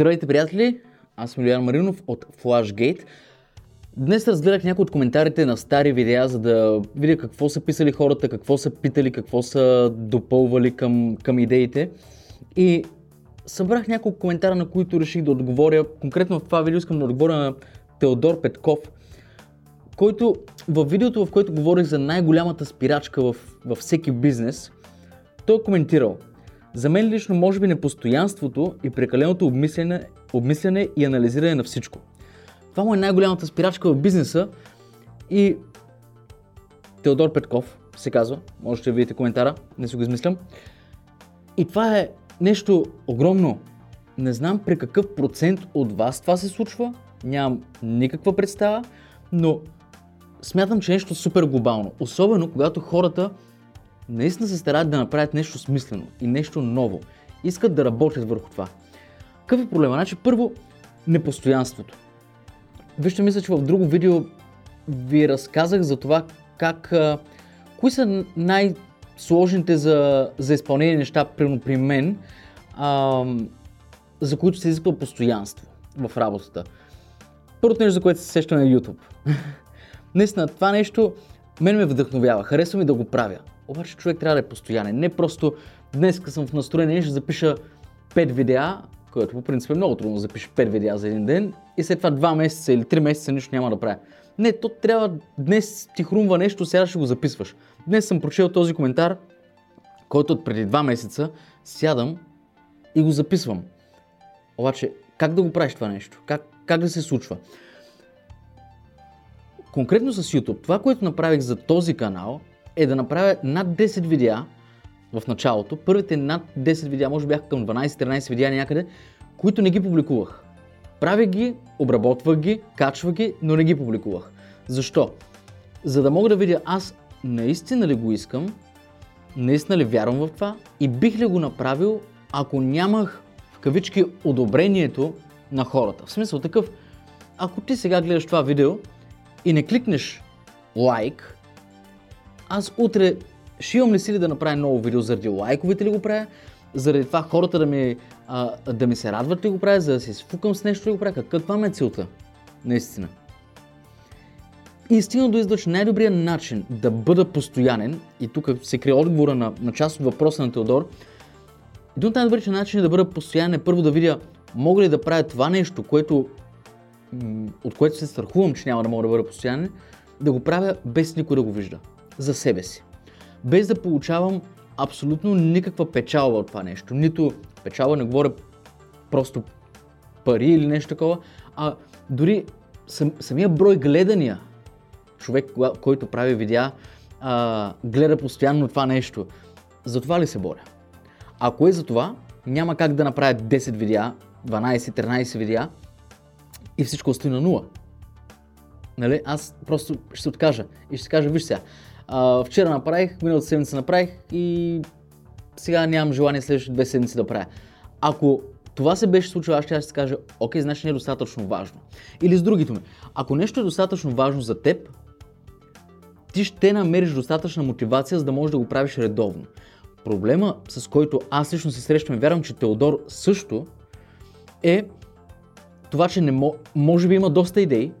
Здравейте, приятели! Аз съм Илиан Маринов от Flashgate. Днес разгледах някои от коментарите на стари видеа, за да видя какво са писали хората, какво са питали, какво са допълвали към, към идеите. И събрах няколко коментара, на които реших да отговоря. Конкретно в това видео искам да отговоря на Теодор Петков, който в видеото, в което говорих за най-голямата спирачка в, във всеки бизнес, той е коментирал – за мен лично може би непостоянството и прекаленото обмислене, обмислене и анализиране на всичко. Това му е най-голямата спирачка в бизнеса и Теодор Петков се казва, можете да видите коментара, не си го измислям. И това е нещо огромно. Не знам при какъв процент от вас това се случва, нямам никаква представа, но смятам, че е нещо супер глобално. Особено когато хората наистина се стараят да направят нещо смислено и нещо ново. Искат да работят върху това. Какъв е проблема? Значи, първо, непостоянството. Вижте, мисля, че в друго видео ви разказах за това как, кои са най-сложните за, за изпълнение неща, примерно при мен, а, за които се изисква постоянство в работата. Първото нещо, за което се сещам е YouTube. Наистина, това нещо мен ме вдъхновява, харесва ми да го правя. Обаче човек трябва да е постоянен. Не просто днес съм в настроение, ще запиша 5 видеа, което по принцип е много трудно да запишеш 5 видеа за един ден и след това 2 месеца или 3 месеца нищо няма да правя. Не, то трябва днес ти хрумва нещо, сега ще го записваш. Днес съм прочел този коментар, който от преди 2 месеца сядам и го записвам. Обаче, как да го правиш това нещо? Как, как да се случва? Конкретно с YouTube, това, което направих за този канал, е да направя над 10 видеа в началото. Първите над 10 видеа, може бяха към 12-13 видеа някъде, които не ги публикувах. Правя ги, обработвах ги, качвах ги, но не ги публикувах. Защо? За да мога да видя аз наистина ли го искам, наистина ли вярвам в това и бих ли го направил, ако нямах в кавички одобрението на хората. В смисъл такъв, ако ти сега гледаш това видео и не кликнеш лайк, аз утре ще имам ли сили да направя ново видео заради лайковете ли го правя, заради това хората да ми, а, да ми се радват ли го правя, за да се сфукам с нещо ли го правя, какъв това ме е целта, наистина. И стигна до извода, че най-добрият начин да бъда постоянен, и тук се крие отговора на, на част от въпроса на Теодор, един от най-добрите начини да бъда постоянен е първо да видя мога ли да правя това нещо, което, от което се страхувам, че няма да мога да бъда постоянен, да го правя без никой да го вижда за себе си. Без да получавам абсолютно никаква печалба от това нещо. Нито печалба, не говоря просто пари или нещо такова, а дори сам, самия брой гледания. Човек, който прави видеа, а, гледа постоянно това нещо. За това ли се боря? Ако е за това, няма как да направя 10 видеа, 12-13 видеа и всичко стои на нула. Нали? Аз просто ще се откажа и ще кажа, виж сега, вчера направих, миналата седмица направих и сега нямам желание следващите две седмици да правя. Ако това се беше случило, аз ще си кажа, окей, значи не е достатъчно важно. Или с другите ми, ако нещо е достатъчно важно за теб, ти ще намериш достатъчна мотивация, за да можеш да го правиш редовно. Проблема, с който аз лично се срещам и вярвам, че Теодор също, е това, че не мо... може би има доста идеи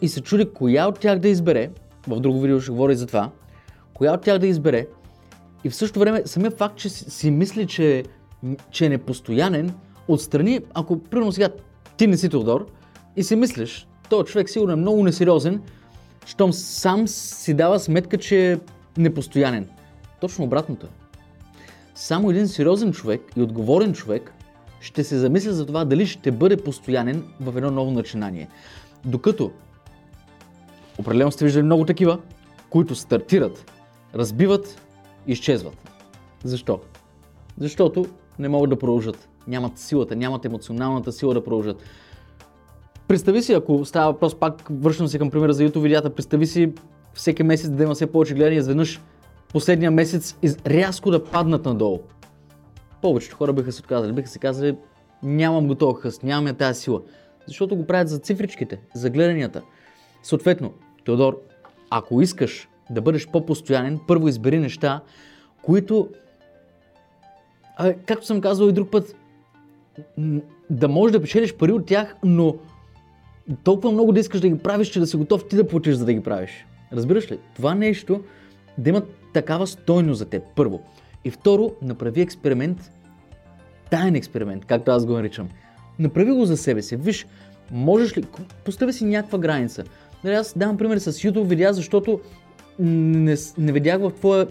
и се чуди коя от тях да избере, в друго видео ще говоря за това, коя от тях да избере и в същото време самия факт, че си мисли, че, че е непостоянен, отстрани, ако примерно сега ти не си Теодор и си мислиш, този човек сигурно е много несериозен, щом сам си дава сметка, че е непостоянен. Точно обратното е. Само един сериозен човек и отговорен човек ще се замисля за това дали ще бъде постоянен в едно ново начинание. Докато Определено сте виждали много такива, които стартират, разбиват изчезват. Защо? Защото не могат да продължат. Нямат силата, нямат емоционалната сила да продължат. Представи си, ако става въпрос, пак връщам се към примера за YouTube видеята, представи си всеки месец да има все повече гледания, изведнъж последния месец рязко да паднат надолу. Повечето хора биха се отказали, биха се казали, нямам готова хъст, нямаме тази сила. Защото го правят за цифричките, за гледанията. Съответно, Теодор, ако искаш да бъдеш по-постоянен, първо избери неща, които, а, както съм казал и друг път, да можеш да печелиш пари от тях, но толкова много да искаш да ги правиш, че да си готов ти да платиш за да ги правиш. Разбираш ли? Това нещо да има такава стойност за теб, първо. И второ, направи експеримент, таен експеримент, както аз го наричам. Направи го за себе си. Виж, можеш ли, постави си някаква граница. Нали, аз давам пример с YouTube видеа, защото не, не видях в твоя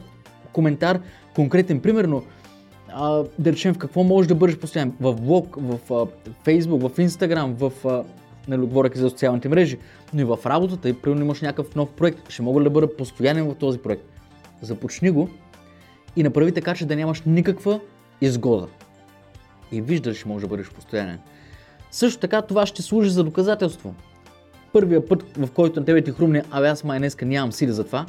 коментар конкретен пример, но а, да речем в какво можеш да бъдеш постоянен. В блог, в а, Facebook, в Instagram, в а, нали, говоряки за социалните мрежи, но и в работата и примерно имаш някакъв нов проект, ще мога да бъда постоянен в този проект. Започни го и направи така, че да нямаш никаква изгода. И виждаш, че можеш да бъдеш постоянен. Също така това ще служи за доказателство. Първия път, в който на тебе ти хрумне, абе аз май днеска нямам сили за това,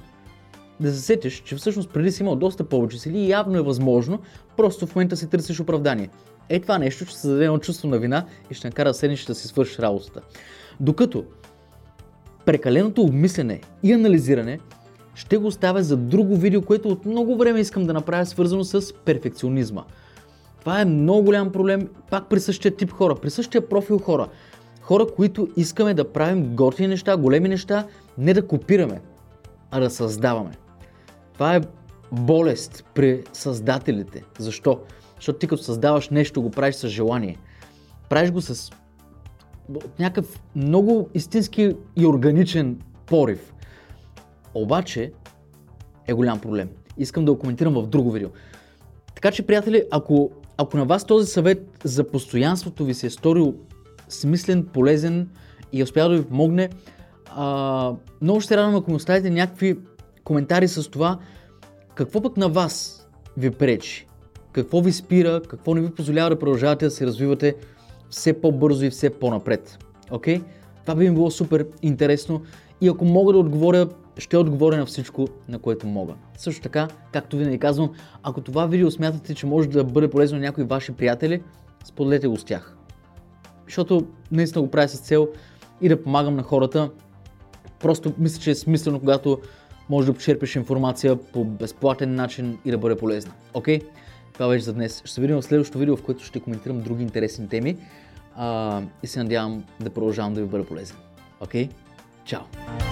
да се сетиш, че всъщност преди си имал доста повече сили и явно е възможно, просто в момента си търсиш оправдание. Е това нещо ще се даде едно чувство на вина и ще накара седнеш да си свършиш работата. Докато прекаленото обмислене и анализиране ще го оставя за друго видео, което от много време искам да направя, свързано с перфекционизма. Това е много голям проблем, пак при същия тип хора, при същия профил хора. Хора, които искаме да правим готини неща, големи неща, не да копираме, а да създаваме. Това е болест при създателите. Защо? Защото ти като създаваш нещо, го правиш с желание. Правиш го с някакъв много истински и органичен порив. Обаче е голям проблем. Искам да го коментирам в друго видео. Така че, приятели, ако, ако на вас този съвет за постоянството ви се е сторил смислен, полезен и успял да ви помогне, а, много ще се радвам, ако ми оставите някакви коментари с това, какво пък на вас ви пречи, какво ви спира, какво не ви позволява да продължавате да се развивате все по-бързо и все по-напред. Окей? Okay? Това би ми било супер интересно и ако мога да отговоря, ще отговоря на всичко, на което мога. Също така, както винаги казвам, ако това видео смятате, че може да бъде полезно на някои ваши приятели, споделете го с тях. Защото наистина го правя с цел и да помагам на хората. Просто мисля, че е смислено, когато може да почерпиш информация по безплатен начин и да бъде полезна. Окей? Okay? Това беше за днес. Ще се видим в следващото видео, в което ще коментирам други интересни теми а, и се надявам да продължавам да ви бъда полезен. Окей? Okay? Чао!